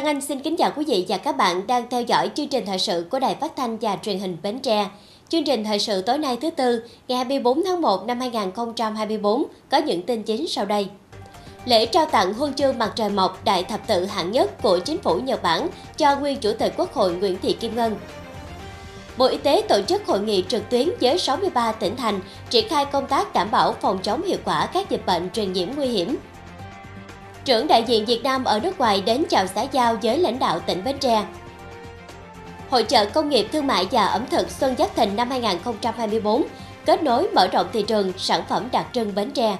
Lan Anh xin kính chào quý vị và các bạn đang theo dõi chương trình thời sự của Đài Phát thanh và Truyền hình Bến Tre. Chương trình thời sự tối nay thứ tư, ngày 24 tháng 1 năm 2024 có những tin chính sau đây. Lễ trao tặng huân chương mặt trời mọc đại thập tự hạng nhất của chính phủ Nhật Bản cho nguyên Chủ tịch Quốc hội Nguyễn Thị Kim Ngân. Bộ Y tế tổ chức hội nghị trực tuyến với 63 tỉnh thành triển khai công tác đảm bảo phòng chống hiệu quả các dịch bệnh truyền nhiễm nguy hiểm trưởng đại diện Việt Nam ở nước ngoài đến chào xã giao với lãnh đạo tỉnh Bến Tre. Hội trợ công nghiệp thương mại và ẩm thực Xuân Giáp Thìn năm 2024 kết nối mở rộng thị trường, sản phẩm đặc trưng Bến Tre.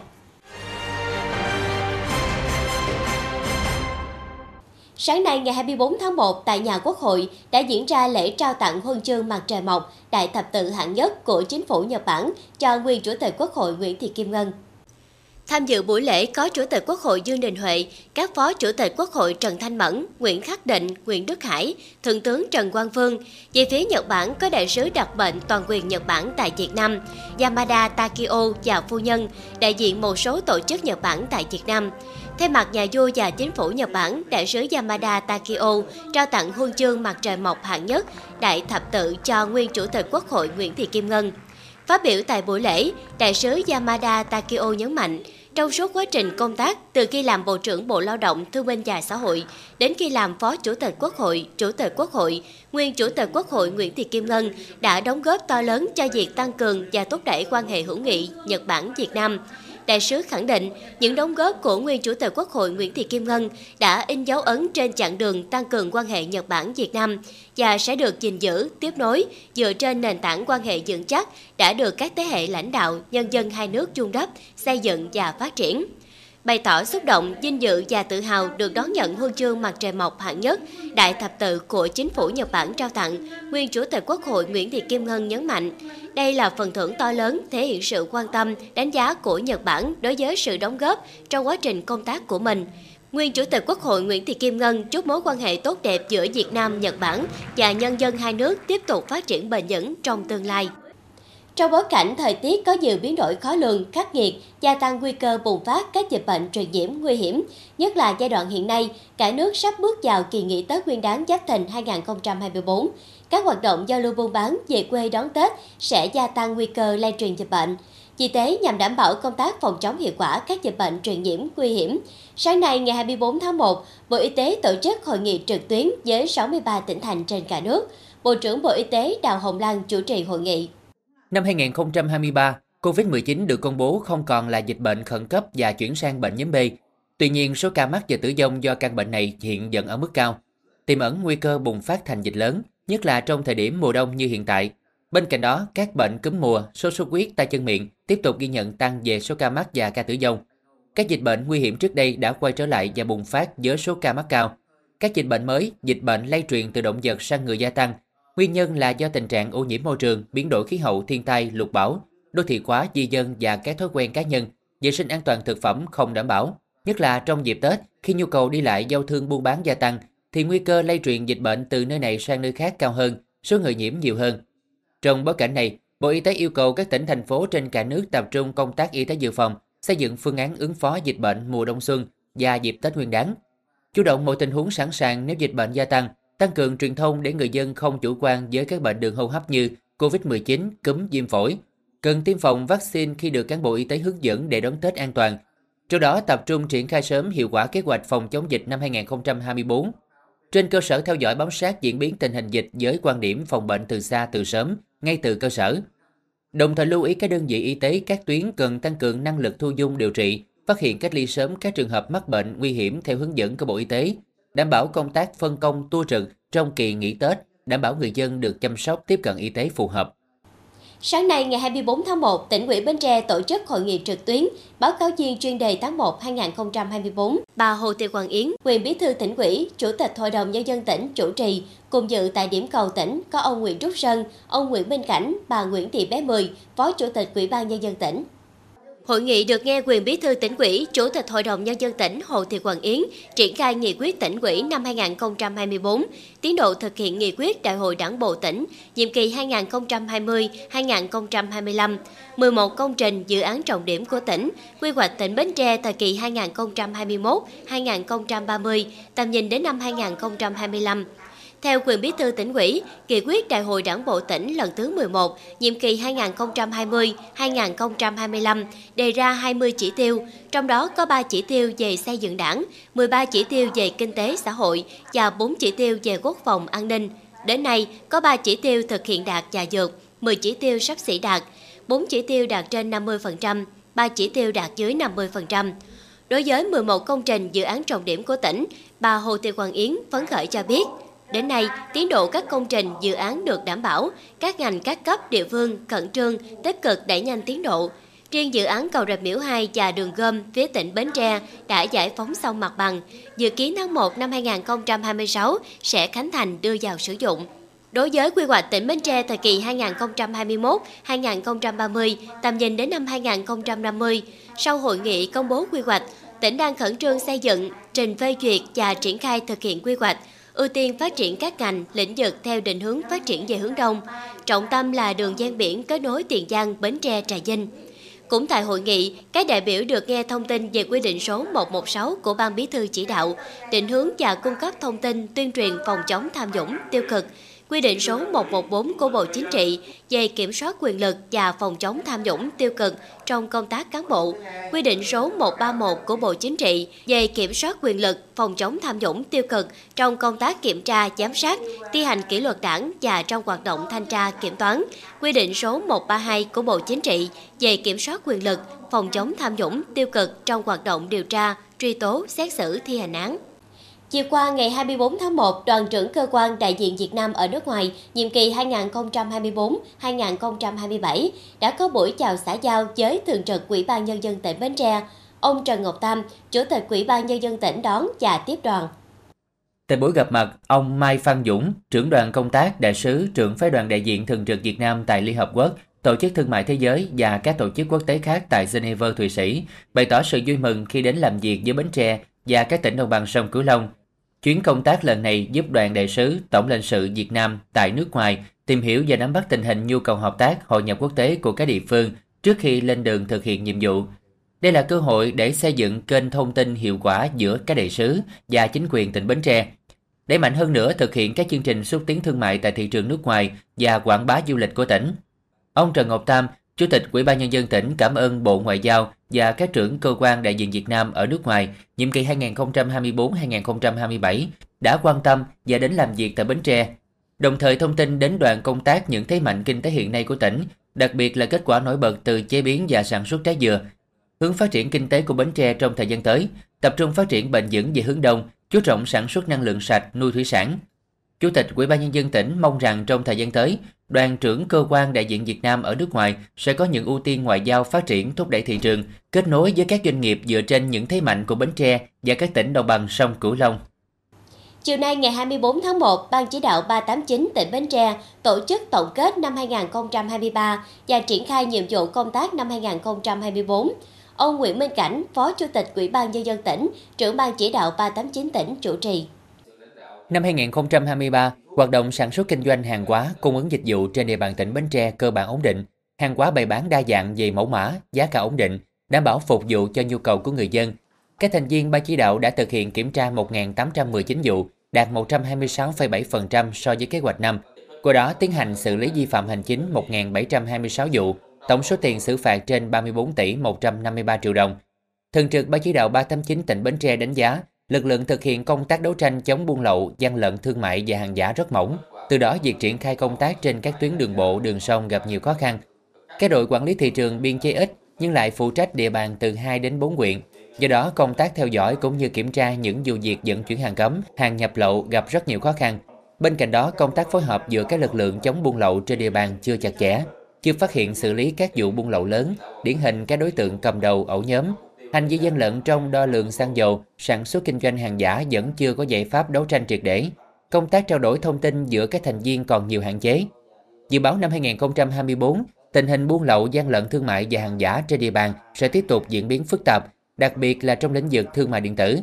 Sáng nay ngày 24 tháng 1 tại nhà Quốc hội đã diễn ra lễ trao tặng huân chương mặt trời mọc đại thập tự hạng nhất của chính phủ Nhật Bản cho nguyên Chủ tịch Quốc hội Nguyễn Thị Kim Ngân. Tham dự buổi lễ có Chủ tịch Quốc hội Dương Đình Huệ, các Phó Chủ tịch Quốc hội Trần Thanh Mẫn, Nguyễn Khắc Định, Nguyễn Đức Hải, Thượng tướng Trần Quang Phương. Về phía Nhật Bản có đại sứ đặc mệnh toàn quyền Nhật Bản tại Việt Nam, Yamada Takio và phu nhân, đại diện một số tổ chức Nhật Bản tại Việt Nam. Thay mặt nhà vua và chính phủ Nhật Bản, đại sứ Yamada Takio trao tặng huân chương mặt trời mọc hạng nhất, đại thập tự cho nguyên Chủ tịch Quốc hội Nguyễn Thị Kim Ngân. Phát biểu tại buổi lễ, đại sứ Yamada Takio nhấn mạnh, trong suốt quá trình công tác, từ khi làm Bộ trưởng Bộ Lao động, Thương binh và Xã hội đến khi làm Phó Chủ tịch Quốc hội, Chủ tịch Quốc hội, nguyên Chủ tịch Quốc hội Nguyễn Thị Kim Ngân đã đóng góp to lớn cho việc tăng cường và thúc đẩy quan hệ hữu nghị Nhật Bản-Việt Nam đại sứ khẳng định những đóng góp của nguyên chủ tịch Quốc hội Nguyễn Thị Kim Ngân đã in dấu ấn trên chặng đường tăng cường quan hệ Nhật Bản Việt Nam và sẽ được gìn giữ, tiếp nối dựa trên nền tảng quan hệ vững chắc đã được các thế hệ lãnh đạo, nhân dân hai nước chung đắp, xây dựng và phát triển bày tỏ xúc động, vinh dự và tự hào được đón nhận huân chương mặt trời mọc hạng nhất đại thập tự của chính phủ Nhật Bản trao tặng. Nguyên Chủ tịch Quốc hội Nguyễn Thị Kim Ngân nhấn mạnh, đây là phần thưởng to lớn thể hiện sự quan tâm, đánh giá của Nhật Bản đối với sự đóng góp trong quá trình công tác của mình. Nguyên Chủ tịch Quốc hội Nguyễn Thị Kim Ngân chúc mối quan hệ tốt đẹp giữa Việt Nam, Nhật Bản và nhân dân hai nước tiếp tục phát triển bền vững trong tương lai. Trong bối cảnh thời tiết có nhiều biến đổi khó lường, khắc nghiệt, gia tăng nguy cơ bùng phát các dịch bệnh truyền nhiễm nguy hiểm, nhất là giai đoạn hiện nay, cả nước sắp bước vào kỳ nghỉ Tết Nguyên đán Giáp Thìn 2024. Các hoạt động giao lưu buôn bán về quê đón Tết sẽ gia tăng nguy cơ lây truyền dịch bệnh. Vì thế, nhằm đảm bảo công tác phòng chống hiệu quả các dịch bệnh truyền nhiễm nguy hiểm, sáng nay ngày 24 tháng 1, Bộ Y tế tổ chức hội nghị trực tuyến với 63 tỉnh thành trên cả nước. Bộ trưởng Bộ Y tế Đào Hồng Lan chủ trì hội nghị. Năm 2023, COVID-19 được công bố không còn là dịch bệnh khẩn cấp và chuyển sang bệnh nhóm B. Tuy nhiên, số ca mắc và tử vong do căn bệnh này hiện vẫn ở mức cao, tiềm ẩn nguy cơ bùng phát thành dịch lớn, nhất là trong thời điểm mùa đông như hiện tại. Bên cạnh đó, các bệnh cúm mùa, sốt xuất huyết, tay chân miệng tiếp tục ghi nhận tăng về số ca mắc và ca tử vong. Các dịch bệnh nguy hiểm trước đây đã quay trở lại và bùng phát với số ca mắc cao. Các dịch bệnh mới, dịch bệnh lây truyền từ động vật sang người gia tăng Nguyên nhân là do tình trạng ô nhiễm môi trường, biến đổi khí hậu, thiên tai, lục bão, đô thị hóa di dân và các thói quen cá nhân, vệ sinh an toàn thực phẩm không đảm bảo. Nhất là trong dịp Tết, khi nhu cầu đi lại giao thương buôn bán gia tăng, thì nguy cơ lây truyền dịch bệnh từ nơi này sang nơi khác cao hơn, số người nhiễm nhiều hơn. Trong bối cảnh này, Bộ Y tế yêu cầu các tỉnh thành phố trên cả nước tập trung công tác y tế dự phòng, xây dựng phương án ứng phó dịch bệnh mùa đông xuân và dịp Tết Nguyên đán. Chủ động mọi tình huống sẵn sàng nếu dịch bệnh gia tăng, tăng cường truyền thông để người dân không chủ quan với các bệnh đường hô hấp như COVID-19, cúm, viêm phổi. Cần tiêm phòng vaccine khi được cán bộ y tế hướng dẫn để đón Tết an toàn. Trong đó tập trung triển khai sớm hiệu quả kế hoạch phòng chống dịch năm 2024. Trên cơ sở theo dõi bám sát diễn biến tình hình dịch với quan điểm phòng bệnh từ xa từ sớm, ngay từ cơ sở. Đồng thời lưu ý các đơn vị y tế các tuyến cần tăng cường năng lực thu dung điều trị, phát hiện cách ly sớm các trường hợp mắc bệnh nguy hiểm theo hướng dẫn của Bộ Y tế, đảm bảo công tác phân công tua trực trong kỳ nghỉ Tết, đảm bảo người dân được chăm sóc tiếp cận y tế phù hợp. Sáng nay ngày 24 tháng 1, tỉnh ủy Bến Tre tổ chức hội nghị trực tuyến báo cáo viên chuyên đề tháng 1 2024. Bà Hồ Thị Hoàng Yến, quyền bí thư tỉnh ủy, chủ tịch Hội đồng nhân dân tỉnh chủ trì, cùng dự tại điểm cầu tỉnh có ông Nguyễn Trúc Sơn, ông Nguyễn Minh Cảnh, bà Nguyễn Thị Bé Mười, phó chủ tịch Ủy ban nhân dân tỉnh. Hội nghị được nghe quyền bí thư tỉnh ủy, Chủ tịch Hội đồng Nhân dân tỉnh Hồ Thị Quảng Yến triển khai nghị quyết tỉnh ủy năm 2024, tiến độ thực hiện nghị quyết Đại hội Đảng bộ tỉnh, nhiệm kỳ 2020-2025, 11 công trình dự án trọng điểm của tỉnh, quy hoạch tỉnh Bến Tre thời kỳ 2021-2030, tầm nhìn đến năm 2025. Theo quyền bí thư tỉnh ủy, nghị quyết Đại hội Đảng bộ tỉnh lần thứ 11, nhiệm kỳ 2020-2025 đề ra 20 chỉ tiêu, trong đó có 3 chỉ tiêu về xây dựng đảng, 13 chỉ tiêu về kinh tế xã hội và 4 chỉ tiêu về quốc phòng an ninh. Đến nay, có 3 chỉ tiêu thực hiện đạt và dược, 10 chỉ tiêu sắp xỉ đạt, 4 chỉ tiêu đạt trên 50%, 3 chỉ tiêu đạt dưới 50%. Đối với 11 công trình dự án trọng điểm của tỉnh, bà Hồ Thị Hoàng Yến phấn khởi cho biết, Đến nay, tiến độ các công trình, dự án được đảm bảo, các ngành các cấp địa phương khẩn trương, tích cực đẩy nhanh tiến độ. Riêng dự án cầu Rạch Miễu 2 và đường gom phía tỉnh Bến Tre đã giải phóng xong mặt bằng, dự kiến tháng 1 năm 2026 sẽ khánh thành đưa vào sử dụng. Đối với quy hoạch tỉnh Bến Tre thời kỳ 2021-2030, tầm nhìn đến năm 2050, sau hội nghị công bố quy hoạch, tỉnh đang khẩn trương xây dựng, trình phê duyệt và triển khai thực hiện quy hoạch, ưu tiên phát triển các ngành, lĩnh vực theo định hướng phát triển về hướng đông. Trọng tâm là đường gian biển kết nối Tiền Giang, Bến Tre, Trà Vinh. Cũng tại hội nghị, các đại biểu được nghe thông tin về quy định số 116 của Ban Bí thư chỉ đạo, định hướng và cung cấp thông tin tuyên truyền phòng chống tham nhũng, tiêu cực, quy định số 114 của Bộ Chính trị về kiểm soát quyền lực và phòng chống tham nhũng tiêu cực trong công tác cán bộ, quy định số 131 của Bộ Chính trị về kiểm soát quyền lực phòng chống tham nhũng tiêu cực trong công tác kiểm tra, giám sát, thi hành kỷ luật đảng và trong hoạt động thanh tra kiểm toán, quy định số 132 của Bộ Chính trị về kiểm soát quyền lực phòng chống tham nhũng tiêu cực trong hoạt động điều tra, truy tố, xét xử thi hành án. Chiều qua ngày 24 tháng 1, đoàn trưởng cơ quan đại diện Việt Nam ở nước ngoài nhiệm kỳ 2024-2027 đã có buổi chào xã giao với Thường trực Ủy ban Nhân dân tỉnh Bến Tre. Ông Trần Ngọc Tam, Chủ tịch Ủy ban Nhân dân tỉnh đón và tiếp đoàn. Tại buổi gặp mặt, ông Mai Phan Dũng, trưởng đoàn công tác đại sứ trưởng phái đoàn đại diện thường trực Việt Nam tại Liên Hợp Quốc, Tổ chức Thương mại Thế giới và các tổ chức quốc tế khác tại Geneva, Thụy Sĩ, bày tỏ sự vui mừng khi đến làm việc với Bến Tre và các tỉnh đồng bằng sông Cửu Long Chuyến công tác lần này giúp đoàn đại sứ, tổng lãnh sự Việt Nam tại nước ngoài tìm hiểu và nắm bắt tình hình nhu cầu hợp tác hội nhập quốc tế của các địa phương trước khi lên đường thực hiện nhiệm vụ. Đây là cơ hội để xây dựng kênh thông tin hiệu quả giữa các đại sứ và chính quyền tỉnh Bến Tre. Để mạnh hơn nữa thực hiện các chương trình xúc tiến thương mại tại thị trường nước ngoài và quảng bá du lịch của tỉnh. Ông Trần Ngọc Tam, Chủ tịch Ủy ban Nhân dân tỉnh cảm ơn Bộ Ngoại giao và các trưởng cơ quan đại diện Việt Nam ở nước ngoài nhiệm kỳ 2024-2027 đã quan tâm và đến làm việc tại Bến Tre. Đồng thời thông tin đến đoàn công tác những thế mạnh kinh tế hiện nay của tỉnh, đặc biệt là kết quả nổi bật từ chế biến và sản xuất trái dừa. Hướng phát triển kinh tế của Bến Tre trong thời gian tới, tập trung phát triển bền vững về hướng đông, chú trọng sản xuất năng lượng sạch, nuôi thủy sản. Chủ tịch Ủy ban nhân dân tỉnh mong rằng trong thời gian tới, đoàn trưởng cơ quan đại diện Việt Nam ở nước ngoài sẽ có những ưu tiên ngoại giao phát triển thúc đẩy thị trường, kết nối với các doanh nghiệp dựa trên những thế mạnh của Bến Tre và các tỉnh đồng bằng sông Cửu Long. Chiều nay ngày 24 tháng 1, Ban chỉ đạo 389 tỉnh Bến Tre tổ chức tổng kết năm 2023 và triển khai nhiệm vụ công tác năm 2024. Ông Nguyễn Minh Cảnh, Phó Chủ tịch Ủy ban Nhân dân tỉnh, trưởng Ban chỉ đạo 389 tỉnh chủ trì. Năm 2023, hoạt động sản xuất kinh doanh hàng hóa, cung ứng dịch vụ trên địa bàn tỉnh Bến Tre cơ bản ổn định. Hàng hóa bày bán đa dạng về mẫu mã, giá cả ổn định, đảm bảo phục vụ cho nhu cầu của người dân. Các thành viên ban chỉ đạo đã thực hiện kiểm tra 1.819 vụ, đạt 126,7% so với kế hoạch năm. Qua đó tiến hành xử lý vi phạm hành chính 1.726 vụ, tổng số tiền xử phạt trên 34 tỷ 153 triệu đồng. Thường trực ban chỉ đạo 389 tỉnh Bến Tre đánh giá lực lượng thực hiện công tác đấu tranh chống buôn lậu, gian lận thương mại và hàng giả rất mỏng. Từ đó, việc triển khai công tác trên các tuyến đường bộ, đường sông gặp nhiều khó khăn. Các đội quản lý thị trường biên chế ít nhưng lại phụ trách địa bàn từ 2 đến 4 huyện. Do đó, công tác theo dõi cũng như kiểm tra những vụ việc vận chuyển hàng cấm, hàng nhập lậu gặp rất nhiều khó khăn. Bên cạnh đó, công tác phối hợp giữa các lực lượng chống buôn lậu trên địa bàn chưa chặt chẽ, chưa phát hiện xử lý các vụ buôn lậu lớn, điển hình các đối tượng cầm đầu ổ nhóm, Hành vi gian lận trong đo lường xăng dầu, sản xuất kinh doanh hàng giả vẫn chưa có giải pháp đấu tranh triệt để. Công tác trao đổi thông tin giữa các thành viên còn nhiều hạn chế. Dự báo năm 2024, tình hình buôn lậu gian lận thương mại và hàng giả trên địa bàn sẽ tiếp tục diễn biến phức tạp, đặc biệt là trong lĩnh vực thương mại điện tử.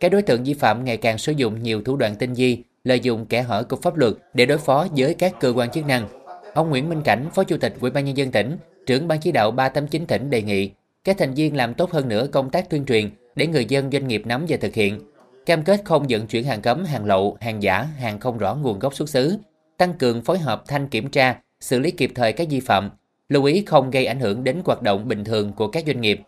Các đối tượng vi phạm ngày càng sử dụng nhiều thủ đoạn tinh vi, lợi dụng kẻ hở của pháp luật để đối phó với các cơ quan chức năng. Ông Nguyễn Minh Cảnh, Phó Chủ tịch Ủy ban nhân dân tỉnh, trưởng ban chỉ đạo 389 tỉnh đề nghị các thành viên làm tốt hơn nữa công tác tuyên truyền để người dân doanh nghiệp nắm và thực hiện. Cam kết không vận chuyển hàng cấm, hàng lậu, hàng giả, hàng không rõ nguồn gốc xuất xứ, tăng cường phối hợp thanh kiểm tra, xử lý kịp thời các vi phạm, lưu ý không gây ảnh hưởng đến hoạt động bình thường của các doanh nghiệp.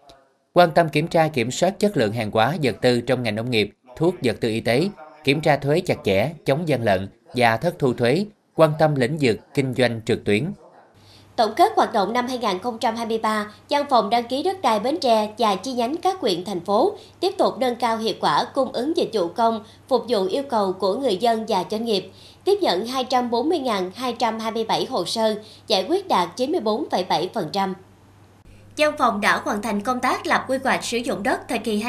Quan tâm kiểm tra kiểm soát chất lượng hàng hóa vật tư trong ngành nông nghiệp, thuốc vật tư y tế, kiểm tra thuế chặt chẽ, chống gian lận và thất thu thuế, quan tâm lĩnh vực kinh doanh trực tuyến. Tổng kết hoạt động năm 2023, Văn phòng đăng ký đất đai Bến Tre và chi nhánh các huyện thành phố tiếp tục nâng cao hiệu quả cung ứng dịch vụ công, phục vụ yêu cầu của người dân và doanh nghiệp, tiếp nhận 240.227 hồ sơ, giải quyết đạt 94,7%. Văn phòng đã hoàn thành công tác lập quy hoạch sử dụng đất thời kỳ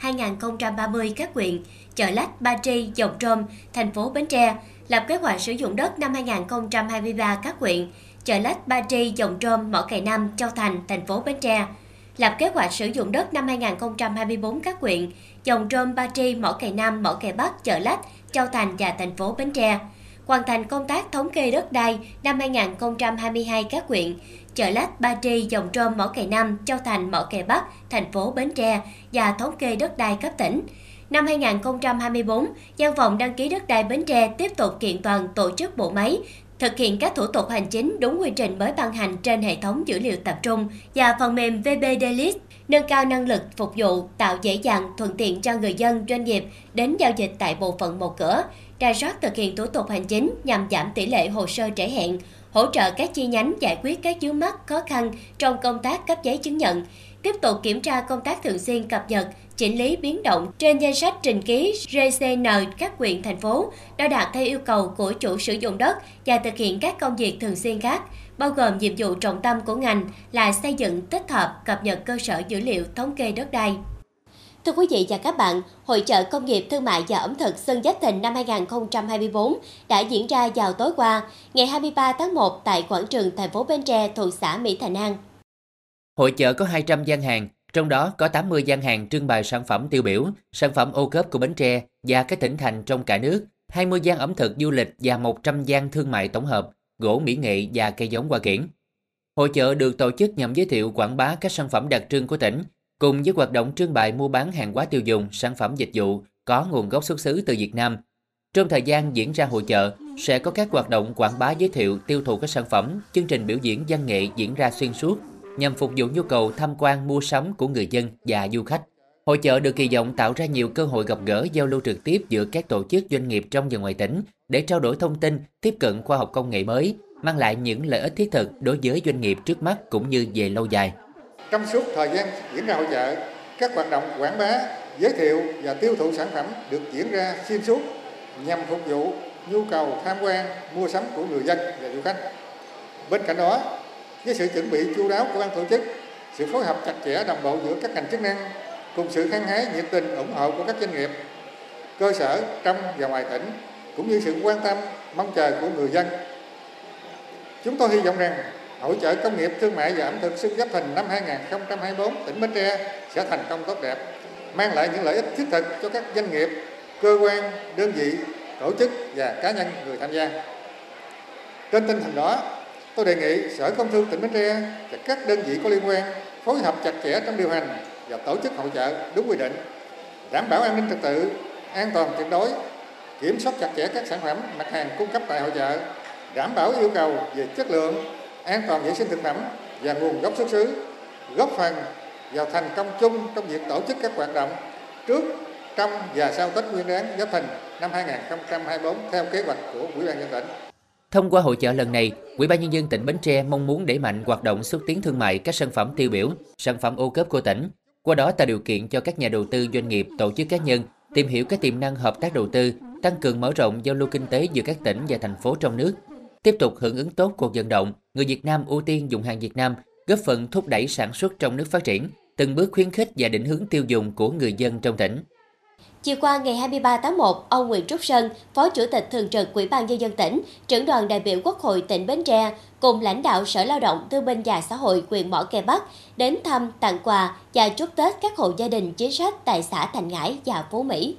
2021-2030 các huyện Chợ Lách, Ba Tri, Dòng Trôm, thành phố Bến Tre, lập kế hoạch sử dụng đất năm 2023 các huyện Chợ Lách, Ba Tri, Dòng Trôm, Mỏ Cày Nam, Châu Thành, thành phố Bến Tre, lập kế hoạch sử dụng đất năm 2024 các huyện Dòng Trôm, Ba Tri, Mỏ Cày Nam, Mỏ Cày Bắc, Chợ Lách, Châu Thành và thành phố Bến Tre. Hoàn thành công tác thống kê đất đai năm 2022 các huyện Chợ Lách, Ba Tri, Dòng Trôm, Mỏ Cày Nam, Châu Thành, Mỏ Cày Bắc, thành phố Bến Tre và thống kê đất đai cấp tỉnh. Năm 2024, Văn phòng đăng ký đất đai Bến Tre tiếp tục kiện toàn tổ chức bộ máy, thực hiện các thủ tục hành chính đúng quy trình mới ban hành trên hệ thống dữ liệu tập trung và phần mềm VB Delete, nâng cao năng lực phục vụ, tạo dễ dàng, thuận tiện cho người dân, doanh nghiệp đến giao dịch tại bộ phận một cửa, ra soát thực hiện thủ tục hành chính nhằm giảm tỷ lệ hồ sơ trễ hẹn, hỗ trợ các chi nhánh giải quyết các vướng mắc khó khăn trong công tác cấp giấy chứng nhận, tiếp tục kiểm tra công tác thường xuyên cập nhật, chỉnh lý biến động trên danh sách trình ký RCN các huyện thành phố đã đạt theo yêu cầu của chủ sử dụng đất và thực hiện các công việc thường xuyên khác, bao gồm nhiệm vụ trọng tâm của ngành là xây dựng, tích hợp, cập nhật cơ sở dữ liệu thống kê đất đai. Thưa quý vị và các bạn, Hội trợ Công nghiệp Thương mại và ẩm thực Xuân Giáp Thìn năm 2024 đã diễn ra vào tối qua, ngày 23 tháng 1 tại quảng trường thành phố Bến Tre thuộc xã Mỹ Thành An. Hội chợ có 200 gian hàng, trong đó có 80 gian hàng trưng bày sản phẩm tiêu biểu, sản phẩm ô cốp của Bến Tre và các tỉnh thành trong cả nước, 20 gian ẩm thực du lịch và 100 gian thương mại tổng hợp, gỗ mỹ nghệ và cây giống hoa kiển. Hội chợ được tổ chức nhằm giới thiệu quảng bá các sản phẩm đặc trưng của tỉnh, cùng với hoạt động trưng bày mua bán hàng hóa tiêu dùng, sản phẩm dịch vụ có nguồn gốc xuất xứ từ Việt Nam. Trong thời gian diễn ra hội chợ, sẽ có các hoạt động quảng bá giới thiệu tiêu thụ các sản phẩm, chương trình biểu diễn văn nghệ diễn ra xuyên suốt nhằm phục vụ nhu cầu tham quan mua sắm của người dân và du khách. Hội chợ được kỳ vọng tạo ra nhiều cơ hội gặp gỡ giao lưu trực tiếp giữa các tổ chức doanh nghiệp trong và ngoài tỉnh để trao đổi thông tin, tiếp cận khoa học công nghệ mới, mang lại những lợi ích thiết thực đối với doanh nghiệp trước mắt cũng như về lâu dài. Trong suốt thời gian diễn ra hội chợ, các hoạt động quảng bá, giới thiệu và tiêu thụ sản phẩm được diễn ra xuyên suốt nhằm phục vụ nhu cầu tham quan, mua sắm của người dân và du khách. Bên cạnh đó, với sự chuẩn bị chu đáo của ban tổ chức, sự phối hợp chặt chẽ đồng bộ giữa các ngành chức năng cùng sự hăng hái nhiệt tình ủng hộ của các doanh nghiệp, cơ sở trong và ngoài tỉnh cũng như sự quan tâm mong chờ của người dân. Chúng tôi hy vọng rằng Hội trợ Công nghiệp Thương mại và ẩm thực Xuân Giáp Thìn năm 2024 tỉnh Bến Tre sẽ thành công tốt đẹp, mang lại những lợi ích thiết thực cho các doanh nghiệp, cơ quan, đơn vị, tổ chức và cá nhân người tham gia. Trên tinh thần đó, tôi đề nghị Sở Công Thương tỉnh Bến Tre và các đơn vị có liên quan phối hợp chặt chẽ trong điều hành và tổ chức hội trợ đúng quy định, đảm bảo an ninh trật tự, an toàn tuyệt đối, kiểm soát chặt chẽ các sản phẩm, mặt hàng cung cấp tại hội trợ, đảm bảo yêu cầu về chất lượng, an toàn vệ sinh thực phẩm và nguồn gốc xuất xứ, góp phần vào thành công chung trong việc tổ chức các hoạt động trước, trong và sau Tết Nguyên đán Giáp Thìn năm 2024 theo kế hoạch của Ủy ban nhân tỉnh. Thông qua hội chợ lần này, Ủy ban nhân dân tỉnh Bến Tre mong muốn đẩy mạnh hoạt động xúc tiến thương mại các sản phẩm tiêu biểu, sản phẩm ô cốp của tỉnh, qua đó tạo điều kiện cho các nhà đầu tư doanh nghiệp, tổ chức cá nhân tìm hiểu các tiềm năng hợp tác đầu tư, tăng cường mở rộng giao lưu kinh tế giữa các tỉnh và thành phố trong nước, tiếp tục hưởng ứng tốt cuộc vận động người Việt Nam ưu tiên dùng hàng Việt Nam, góp phần thúc đẩy sản xuất trong nước phát triển, từng bước khuyến khích và định hướng tiêu dùng của người dân trong tỉnh. Chiều qua ngày 23 tháng 1, ông Nguyễn Trúc Sơn, Phó Chủ tịch Thường trực Ủy ban Nhân dân tỉnh, trưởng đoàn đại biểu Quốc hội tỉnh Bến Tre cùng lãnh đạo Sở Lao động Thương binh và Xã hội huyện Mỏ Cây Bắc đến thăm, tặng quà và chúc Tết các hộ gia đình chính sách tại xã Thành Ngãi và Phú Mỹ.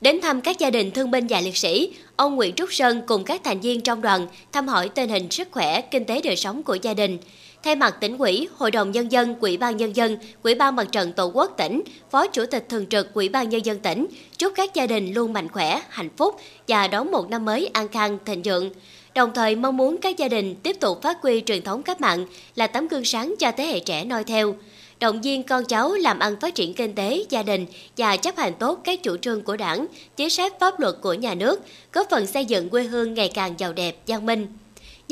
Đến thăm các gia đình thương binh và liệt sĩ, ông Nguyễn Trúc Sơn cùng các thành viên trong đoàn thăm hỏi tình hình sức khỏe, kinh tế đời sống của gia đình. Thay mặt tỉnh ủy, Hội đồng Nhân dân, Quỹ ban Nhân dân, Quỹ ban Mặt trận Tổ quốc tỉnh, Phó Chủ tịch Thường trực Quỹ ban Nhân dân tỉnh chúc các gia đình luôn mạnh khỏe, hạnh phúc và đón một năm mới an khang, thịnh vượng. Đồng thời mong muốn các gia đình tiếp tục phát huy truyền thống cách mạng là tấm gương sáng cho thế hệ trẻ noi theo động viên con cháu làm ăn phát triển kinh tế, gia đình và chấp hành tốt các chủ trương của đảng, chính sách pháp luật của nhà nước, góp phần xây dựng quê hương ngày càng giàu đẹp, văn minh.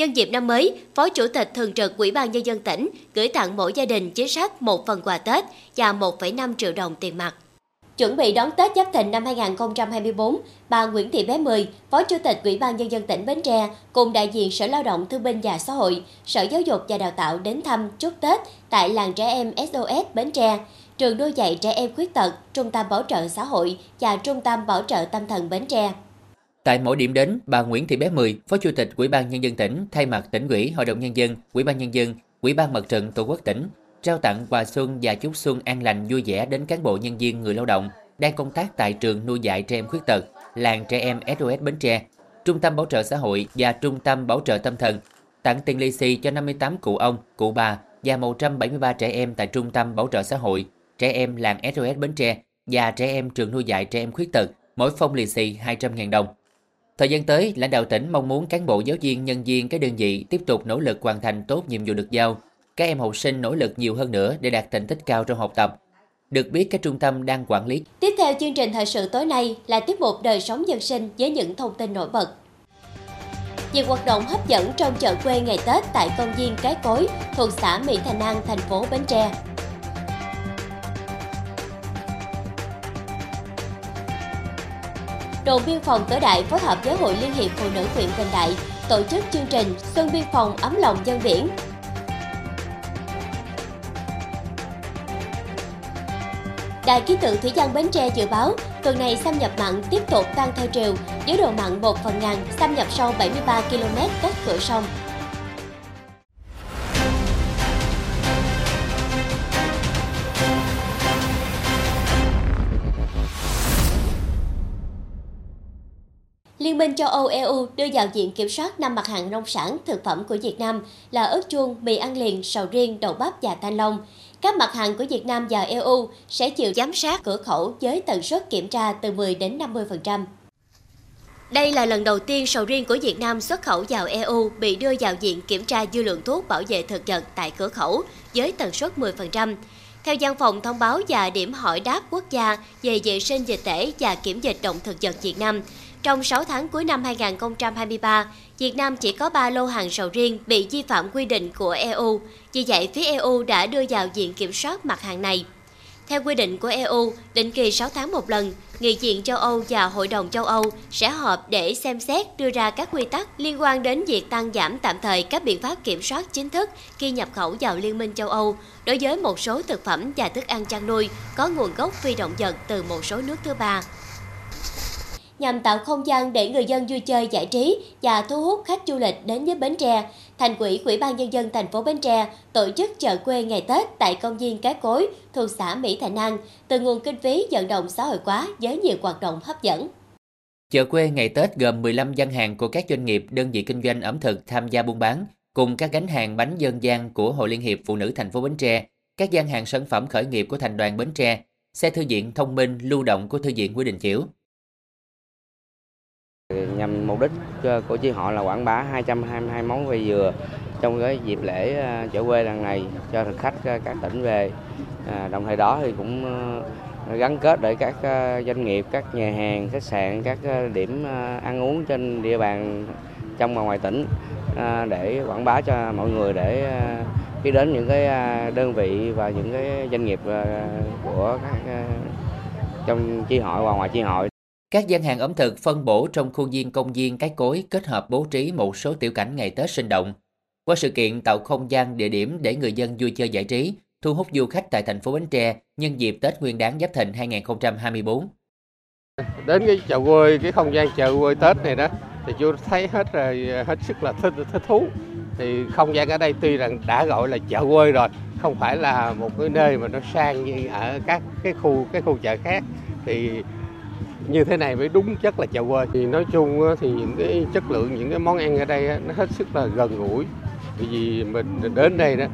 Nhân dịp năm mới, Phó Chủ tịch Thường trực Ủy ban Nhân dân tỉnh gửi tặng mỗi gia đình chính sách một phần quà Tết và 1,5 triệu đồng tiền mặt. Chuẩn bị đón Tết Giáp Thìn năm 2024, bà Nguyễn Thị Bé Mười, Phó Chủ tịch Ủy ban Nhân dân tỉnh Bến Tre cùng đại diện Sở Lao động Thương binh và Xã hội, Sở Giáo dục và Đào tạo đến thăm chúc Tết tại làng trẻ em SOS Bến Tre, trường nuôi dạy trẻ em khuyết tật, Trung tâm Bảo trợ Xã hội và Trung tâm Bảo trợ Tâm thần Bến Tre. Tại mỗi điểm đến, bà Nguyễn Thị Bé Mười, Phó Chủ tịch Ủy ban Nhân dân tỉnh, thay mặt tỉnh ủy, Hội đồng Nhân dân, Ủy ban Nhân dân, Ủy ban Mặt trận Tổ quốc tỉnh, trao tặng quà xuân và chúc xuân an lành vui vẻ đến cán bộ nhân viên người lao động đang công tác tại trường nuôi dạy trẻ em khuyết tật, làng trẻ em SOS Bến Tre, Trung tâm Bảo trợ xã hội và Trung tâm Bảo trợ tâm thần, tặng tiền lì xì cho 58 cụ ông, cụ bà và 173 trẻ em tại Trung tâm Bảo trợ xã hội, trẻ em làng SOS Bến Tre và trẻ em trường nuôi dạy trẻ em khuyết tật, mỗi phong lì xì 200.000 đồng. Thời gian tới, lãnh đạo tỉnh mong muốn cán bộ giáo viên, nhân viên các đơn vị tiếp tục nỗ lực hoàn thành tốt nhiệm vụ được giao. Các em học sinh nỗ lực nhiều hơn nữa để đạt thành tích cao trong học tập. Được biết các trung tâm đang quản lý. Tiếp theo chương trình thời sự tối nay là tiết mục đời sống dân sinh với những thông tin nổi bật. Nhiều hoạt động hấp dẫn trong chợ quê ngày Tết tại công viên Cái Cối thuộc xã Mỹ Thành An, thành phố Bến Tre. Đồn biên phòng Cửa Đại phối hợp với Hội Liên hiệp Phụ nữ huyện Bình Đại tổ chức chương trình Xuân biên phòng ấm lòng dân biển. Đài khí tượng thủy văn Bến Tre dự báo, tuần này xâm nhập mặn tiếp tục tăng theo chiều với độ mặn 1 phần ngàn, xâm nhập sâu 73 km cách cửa sông. Minh châu Âu EU đưa vào diện kiểm soát năm mặt hàng nông sản thực phẩm của Việt Nam là ớt chuông, mì ăn liền, sầu riêng, đậu bắp và thanh long. Các mặt hàng của Việt Nam và EU sẽ chịu giám sát cửa khẩu với tần suất kiểm tra từ 10 đến 50%. Đây là lần đầu tiên sầu riêng của Việt Nam xuất khẩu vào EU bị đưa vào diện kiểm tra dư lượng thuốc bảo vệ thực vật tại cửa khẩu với tần suất 10%. Theo văn phòng thông báo và điểm hỏi đáp quốc gia về vệ sinh dịch tễ và kiểm dịch động thực vật Việt Nam, trong 6 tháng cuối năm 2023, Việt Nam chỉ có 3 lô hàng sầu riêng bị vi phạm quy định của EU, vì vậy phía EU đã đưa vào diện kiểm soát mặt hàng này. Theo quy định của EU, định kỳ 6 tháng một lần, Nghị viện châu Âu và Hội đồng châu Âu sẽ họp để xem xét đưa ra các quy tắc liên quan đến việc tăng giảm tạm thời các biện pháp kiểm soát chính thức khi nhập khẩu vào Liên minh châu Âu đối với một số thực phẩm và thức ăn chăn nuôi có nguồn gốc phi động vật từ một số nước thứ ba nhằm tạo không gian để người dân vui chơi giải trí và thu hút khách du lịch đến với Bến Tre. Thành ủy Ủy ban nhân dân thành phố Bến Tre tổ chức chợ quê ngày Tết tại công viên Cái Cối thuộc xã Mỹ Thành An từ nguồn kinh phí vận động xã hội hóa với nhiều hoạt động hấp dẫn. Chợ quê ngày Tết gồm 15 gian hàng của các doanh nghiệp, đơn vị kinh doanh ẩm thực tham gia buôn bán, cùng các gánh hàng bánh dân gian của Hội Liên hiệp Phụ nữ thành phố Bến Tre, các gian hàng sản phẩm khởi nghiệp của thành đoàn Bến Tre, xe thư viện thông minh lưu động của thư viện Quy Đình Chiểu. Nhằm mục đích ờ, của chi họ là quảng bá 222 món về dừa trong cái dịp lễ ờ, trở chợ quê lần này cho thực khách ờ, các tỉnh về. À, đồng thời đó thì cũng gắn kết để các doanh nghiệp, các nhà hàng, khách sạn, các điểm ăn uống trên địa bàn trong và ngoài tỉnh để quảng bá cho mọi người để khi đến những cái đơn vị và những cái doanh nghiệp của các trong chi hội và ngoài chi hội các gian hàng ẩm thực phân bổ trong khuôn viên công viên cái cối kết hợp bố trí một số tiểu cảnh ngày Tết sinh động. Qua sự kiện tạo không gian địa điểm để người dân vui chơi giải trí, thu hút du khách tại thành phố Bến Tre nhân dịp Tết Nguyên đán Giáp Thìn 2024. Đến cái chợ quê, cái không gian chợ quê Tết này đó thì chú thấy hết rồi hết sức là thích thích thú. Thì không gian ở đây tuy rằng đã gọi là chợ quê rồi, không phải là một cái nơi mà nó sang như ở các cái khu cái khu chợ khác thì như thế này mới đúng chất là chợ quê. Thì nói chung thì những cái chất lượng những cái món ăn ở đây nó hết sức là gần gũi. Bởi vì mình đến đây đó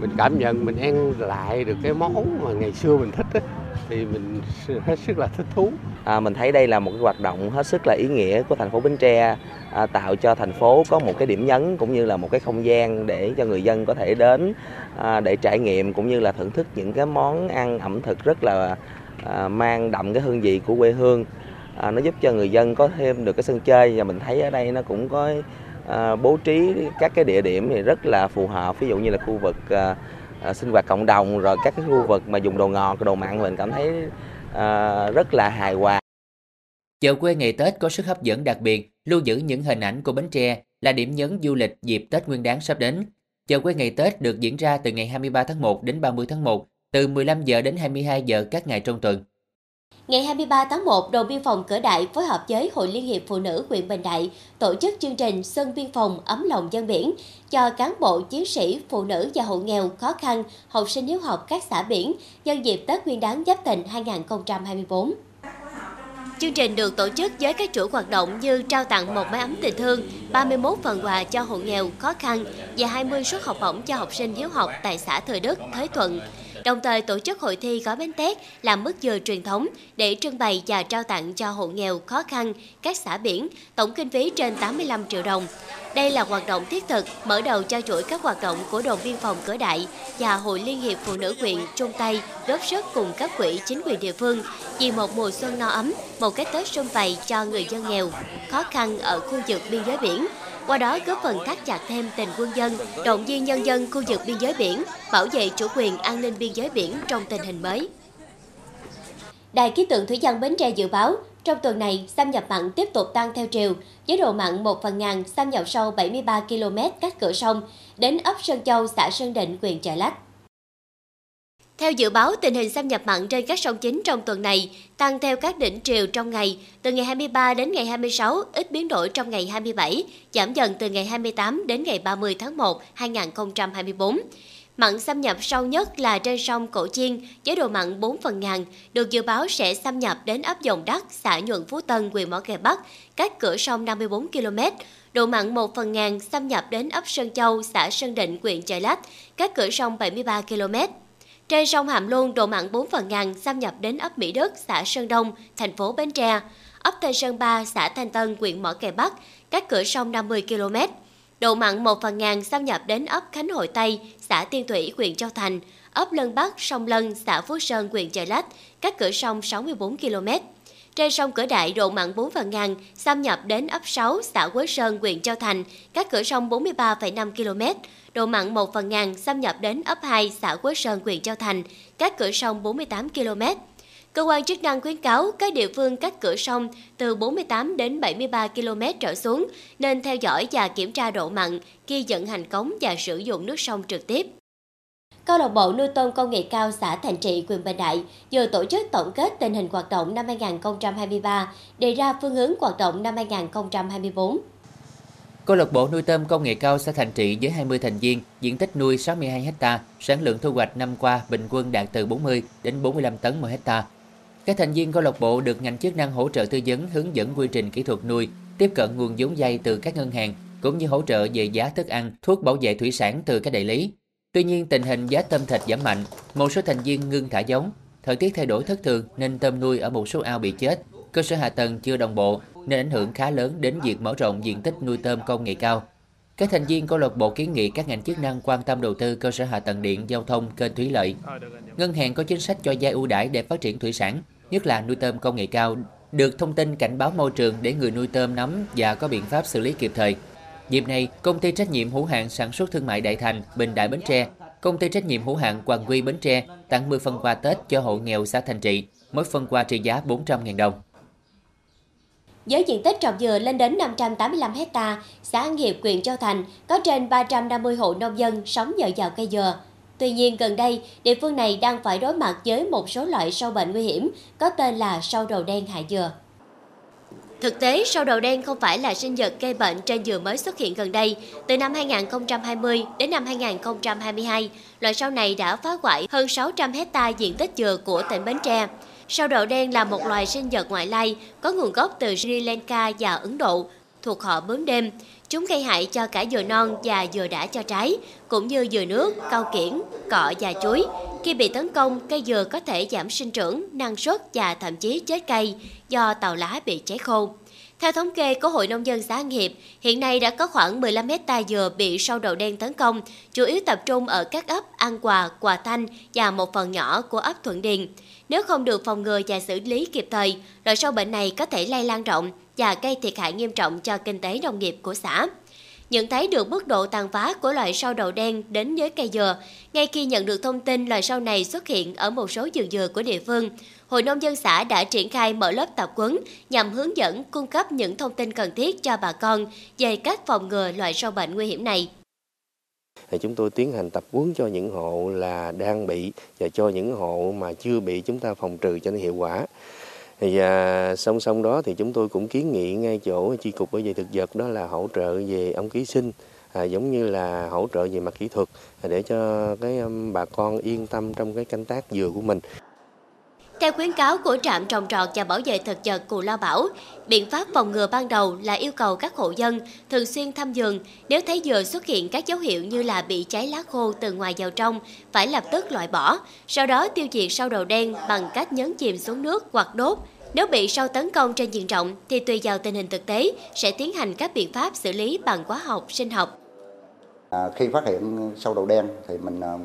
mình cảm nhận mình ăn lại được cái món mà ngày xưa mình thích đó, thì mình hết sức là thích thú. À, mình thấy đây là một cái hoạt động hết sức là ý nghĩa của thành phố Bến Tre à, tạo cho thành phố có một cái điểm nhấn cũng như là một cái không gian để cho người dân có thể đến à, để trải nghiệm cũng như là thưởng thức những cái món ăn ẩm thực rất là à, mang đậm cái hương vị của quê hương. À, nó giúp cho người dân có thêm được cái sân chơi và mình thấy ở đây nó cũng có à, bố trí các cái địa điểm thì rất là phù hợp ví dụ như là khu vực à, à, sinh hoạt cộng đồng rồi các cái khu vực mà dùng đồ ngọt đồ mặn mình cảm thấy à, rất là hài hòa Chợ quê ngày Tết có sức hấp dẫn đặc biệt, lưu giữ những hình ảnh của Bến Tre là điểm nhấn du lịch dịp Tết Nguyên đán sắp đến. Chợ quê ngày Tết được diễn ra từ ngày 23 tháng 1 đến 30 tháng 1, từ 15 giờ đến 22 giờ các ngày trong tuần. Ngày 23 tháng 1, đồn biên phòng Cửa Đại phối hợp với Hội Liên hiệp Phụ nữ huyện Bình Đại tổ chức chương trình Sân Biên phòng ấm lòng dân biển cho cán bộ, chiến sĩ, phụ nữ và hộ nghèo khó khăn, học sinh hiếu học các xã biển nhân dịp Tết Nguyên đán Giáp Thìn 2024. Chương trình được tổ chức với các chuỗi hoạt động như trao tặng một máy ấm tình thương, 31 phần quà cho hộ nghèo khó khăn và 20 suất học bổng cho học sinh hiếu học tại xã Thời Đức, Thới Thuận. Đồng thời tổ chức hội thi gói bánh tét làm mứt dừa truyền thống để trưng bày và trao tặng cho hộ nghèo khó khăn các xã biển, tổng kinh phí trên 85 triệu đồng. Đây là hoạt động thiết thực mở đầu cho chuỗi các hoạt động của đồn biên phòng Cửa Đại và Hội Liên hiệp Phụ nữ huyện chung tay góp sức cùng các quỹ chính quyền địa phương vì một mùa xuân no ấm, một cái Tết xuân vầy cho người dân nghèo, khó khăn ở khu vực biên giới biển qua đó góp phần thắt chặt thêm tình quân dân, động viên nhân dân khu vực biên giới biển, bảo vệ chủ quyền an ninh biên giới biển trong tình hình mới. Đài khí tượng thủy văn Bến Tre dự báo, trong tuần này, xâm nhập mặn tiếp tục tăng theo chiều, với độ mặn 1 phần ngàn xâm nhập sâu 73 km cách cửa sông, đến ấp Sơn Châu, xã Sơn Định, huyện Chợ Lách. Theo dự báo, tình hình xâm nhập mặn trên các sông chính trong tuần này tăng theo các đỉnh triều trong ngày, từ ngày 23 đến ngày 26, ít biến đổi trong ngày 27, giảm dần từ ngày 28 đến ngày 30 tháng 1, 2024. Mặn xâm nhập sâu nhất là trên sông Cổ Chiên, với độ mặn 4 phần ngàn, được dự báo sẽ xâm nhập đến ấp Dòng Đắc, xã Nhuận Phú Tân, huyện Mỏ Cày Bắc, cách cửa sông 54 km. Độ mặn 1 phần ngàn xâm nhập đến ấp Sơn Châu, xã Sơn Định, huyện Chợ Lách, cách cửa sông 73 km. Trên sông Hàm Luông, độ mặn 4 phần ngàn xâm nhập đến ấp Mỹ Đức, xã Sơn Đông, thành phố Bến Tre, ấp Thanh Sơn Ba, xã Thanh Tân, huyện Mỏ Cày Bắc, cách cửa sông 50 km. Độ mặn 1 phần ngàn xâm nhập đến ấp Khánh Hội Tây, xã Tiên Thủy, huyện Châu Thành, ấp Lân Bắc, sông Lân, xã Phú Sơn, huyện Chợ Lách, cách cửa sông 64 km. Trên sông Cửa Đại, độ mặn 4 phần ngàn xâm nhập đến ấp 6, xã Quế Sơn, huyện Châu Thành, cách cửa sông 43,5 km. Độ mặn 1 phần ngàn xâm nhập đến ấp 2, xã Quế Sơn, huyện Châu Thành, cách cửa sông 48 km. Cơ quan chức năng khuyến cáo các địa phương cách cửa sông từ 48 đến 73 km trở xuống nên theo dõi và kiểm tra độ mặn khi vận hành cống và sử dụng nước sông trực tiếp. Câu lạc bộ nuôi tôm công nghệ cao xã Thành Trị, huyện Bình Đại vừa tổ chức tổng kết tình hình hoạt động năm 2023, đề ra phương hướng hoạt động năm 2024. Câu lạc bộ nuôi tôm công nghệ cao xã Thành Trị với 20 thành viên, diện tích nuôi 62 ha, sản lượng thu hoạch năm qua bình quân đạt từ 40 đến 45 tấn một ha. Các thành viên câu lạc bộ được ngành chức năng hỗ trợ tư vấn hướng dẫn quy trình kỹ thuật nuôi, tiếp cận nguồn vốn vay từ các ngân hàng cũng như hỗ trợ về giá thức ăn, thuốc bảo vệ thủy sản từ các đại lý. Tuy nhiên, tình hình giá tôm thịt giảm mạnh, một số thành viên ngưng thả giống, thời tiết thay đổi thất thường nên tôm nuôi ở một số ao bị chết, cơ sở hạ tầng chưa đồng bộ nên ảnh hưởng khá lớn đến việc mở rộng diện tích nuôi tôm công nghệ cao. Các thành viên câu lạc bộ kiến nghị các ngành chức năng quan tâm đầu tư cơ sở hạ tầng điện, giao thông, kênh thủy lợi. Ngân hàng có chính sách cho vay ưu đãi để phát triển thủy sản, nhất là nuôi tôm công nghệ cao, được thông tin cảnh báo môi trường để người nuôi tôm nắm và có biện pháp xử lý kịp thời. Dịp này, công ty trách nhiệm hữu hạn sản xuất thương mại Đại Thành, Bình Đại Bến Tre, công ty trách nhiệm hữu hạn Hoàng Quy Bến Tre tặng 10 phần quà Tết cho hộ nghèo xã Thành Trị, mỗi phần quà trị giá 400.000 đồng. Với diện tích trồng dừa lên đến 585 hecta, xã An Hiệp, huyện Châu Thành có trên 350 hộ nông dân sống nhờ vào cây dừa. Tuy nhiên gần đây, địa phương này đang phải đối mặt với một số loại sâu bệnh nguy hiểm có tên là sâu đầu đen hại dừa. Thực tế, sâu đầu đen không phải là sinh vật gây bệnh trên dừa mới xuất hiện gần đây. Từ năm 2020 đến năm 2022, loại sâu này đã phá hoại hơn 600 hecta diện tích dừa của tỉnh Bến Tre. Sâu đậu đen là một loài sinh vật ngoại lai có nguồn gốc từ Sri Lanka và Ấn Độ, thuộc họ bướm đêm. Chúng gây hại cho cả dừa non và dừa đã cho trái, cũng như dừa nước, cao kiển, cọ và chuối. Khi bị tấn công, cây dừa có thể giảm sinh trưởng, năng suất và thậm chí chết cây do tàu lá bị cháy khô. Theo thống kê của Hội Nông dân xã An Hiệp, hiện nay đã có khoảng 15 hecta dừa bị sâu đậu đen tấn công, chủ yếu tập trung ở các ấp An Hòa, Hòa Thanh và một phần nhỏ của ấp Thuận Điền. Nếu không được phòng ngừa và xử lý kịp thời, loại sâu bệnh này có thể lây lan rộng và gây thiệt hại nghiêm trọng cho kinh tế nông nghiệp của xã. Nhận thấy được mức độ tàn phá của loại sâu đầu đen đến với cây dừa, ngay khi nhận được thông tin loại sâu này xuất hiện ở một số vườn dừa của địa phương, Hội Nông dân xã đã triển khai mở lớp tập quấn nhằm hướng dẫn cung cấp những thông tin cần thiết cho bà con về cách phòng ngừa loại sâu bệnh nguy hiểm này thì chúng tôi tiến hành tập huấn cho những hộ là đang bị và cho những hộ mà chưa bị chúng ta phòng trừ cho nó hiệu quả. Thì à, song song đó thì chúng tôi cũng kiến nghị ngay chỗ chi cục bảo vệ thực vật đó là hỗ trợ về ống ký sinh à, giống như là hỗ trợ về mặt kỹ thuật để cho cái bà con yên tâm trong cái canh tác dừa của mình theo khuyến cáo của trạm trồng trọt và bảo vệ thực vật Cù Lao Bảo, biện pháp phòng ngừa ban đầu là yêu cầu các hộ dân thường xuyên thăm vườn. Nếu thấy dừa xuất hiện các dấu hiệu như là bị cháy lá khô từ ngoài vào trong, phải lập tức loại bỏ. Sau đó tiêu diệt sâu đầu đen bằng cách nhấn chìm xuống nước hoặc đốt. Nếu bị sâu tấn công trên diện rộng thì tùy vào tình hình thực tế sẽ tiến hành các biện pháp xử lý bằng hóa học, sinh học. À, khi phát hiện sâu đầu đen thì mình à,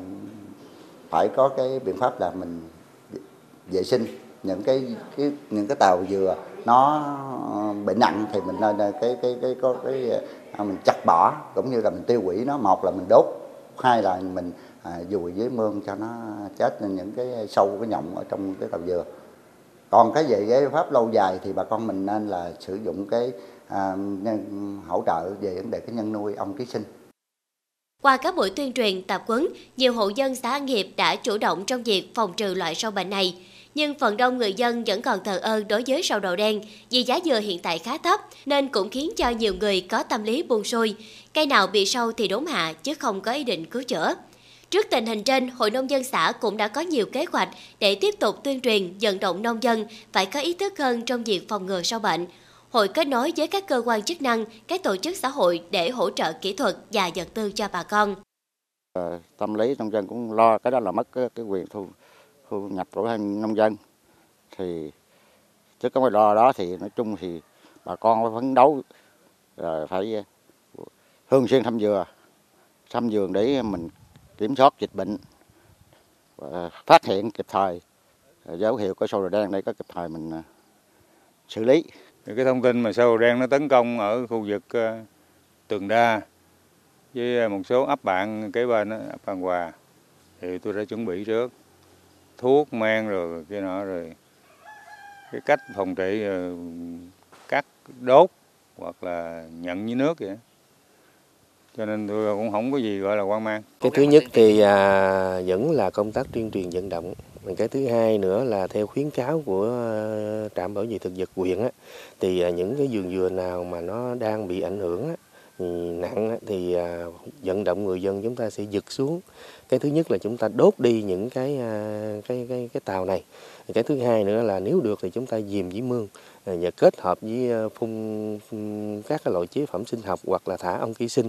phải có cái biện pháp là mình vệ sinh những cái, cái những cái tàu dừa nó bệnh nặng thì mình nên cái cái cái có cái, cái mình chặt bỏ cũng như là mình tiêu hủy nó. Một là mình đốt hai là mình à, dùi với mương cho nó chết những cái sâu cái nhộng ở trong cái tàu dừa. Còn cái về cái pháp lâu dài thì bà con mình nên là sử dụng cái à, nhân, hỗ trợ về vấn đề cái nhân nuôi ong ký sinh qua các buổi tuyên truyền tập quấn, nhiều hộ dân xã An Hiệp đã chủ động trong việc phòng trừ loại sâu bệnh này nhưng phần đông người dân vẫn còn thờ ơ đối với sâu đậu đen vì giá dừa hiện tại khá thấp nên cũng khiến cho nhiều người có tâm lý buông xuôi. Cây nào bị sâu thì đốn hạ chứ không có ý định cứu chữa. Trước tình hình trên, Hội Nông dân xã cũng đã có nhiều kế hoạch để tiếp tục tuyên truyền vận động nông dân phải có ý thức hơn trong việc phòng ngừa sâu bệnh. Hội kết nối với các cơ quan chức năng, các tổ chức xã hội để hỗ trợ kỹ thuật và vật tư cho bà con. Ờ, tâm lý nông dân cũng lo cái đó là mất cái, cái quyền thu thu nhập của nông dân. Thì trước cái lo đó thì nói chung thì bà con phải phấn đấu rồi phải ờ, thường xuyên thăm dừa thăm vườn để mình kiểm soát dịch bệnh và phát hiện kịp thời. Dấu hiệu có sâu đen đây có kịp thời mình xử lý cái thông tin mà sâu đen nó tấn công ở khu vực ờ, Tường Đa với ờ, một số ấp bạn kế bên ấp An Hòa thì tôi đã chuẩn bị trước. Thuốc men rồi cái nọ rồi. Cái cách phòng trị ờ, cắt đốt hoặc là nhận với nước vậy cho nên tôi cũng không có gì gọi là quan mang. Cái thứ nhất thì à, vẫn là công tác tuyên truyền vận động cái thứ hai nữa là theo khuyến cáo của ờ, trạm bảo vệ thực vật quyện á, thì ờ, những cái vườn dừa nào mà nó đang bị ảnh hưởng á, nặng thì ờ, vận động người dân chúng ta sẽ giật xuống cái thứ nhất là chúng ta đốt đi những cái cái cái cái tàu này cái thứ hai nữa là nếu được thì chúng ta dìm với mương và kết hợp với phun, phun các cái loại chế phẩm sinh học hoặc là thả ong ký sinh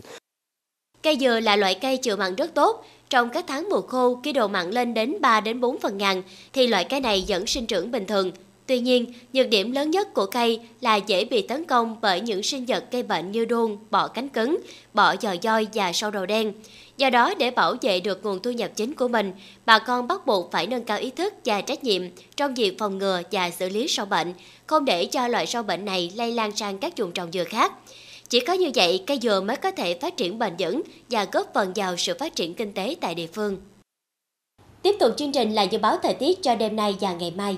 Cây dừa là loại cây chịu mặn rất tốt. Trong các tháng mùa khô, khi độ mặn lên đến 3 đến 4 phần ngàn, thì loại cây này vẫn sinh trưởng bình thường. Tuy nhiên, nhược điểm lớn nhất của cây là dễ bị tấn công bởi những sinh vật gây bệnh như đôn, bọ cánh cứng, bọ giò doi và sâu đầu đen. Do đó, để bảo vệ được nguồn thu nhập chính của mình, bà con bắt buộc phải nâng cao ý thức và trách nhiệm trong việc phòng ngừa và xử lý sâu bệnh, không để cho loại sâu bệnh này lây lan sang các vùng trồng dừa khác. Chỉ có như vậy, cây dừa mới có thể phát triển bền vững và góp phần vào sự phát triển kinh tế tại địa phương. Tiếp tục chương trình là dự báo thời tiết cho đêm nay và ngày mai.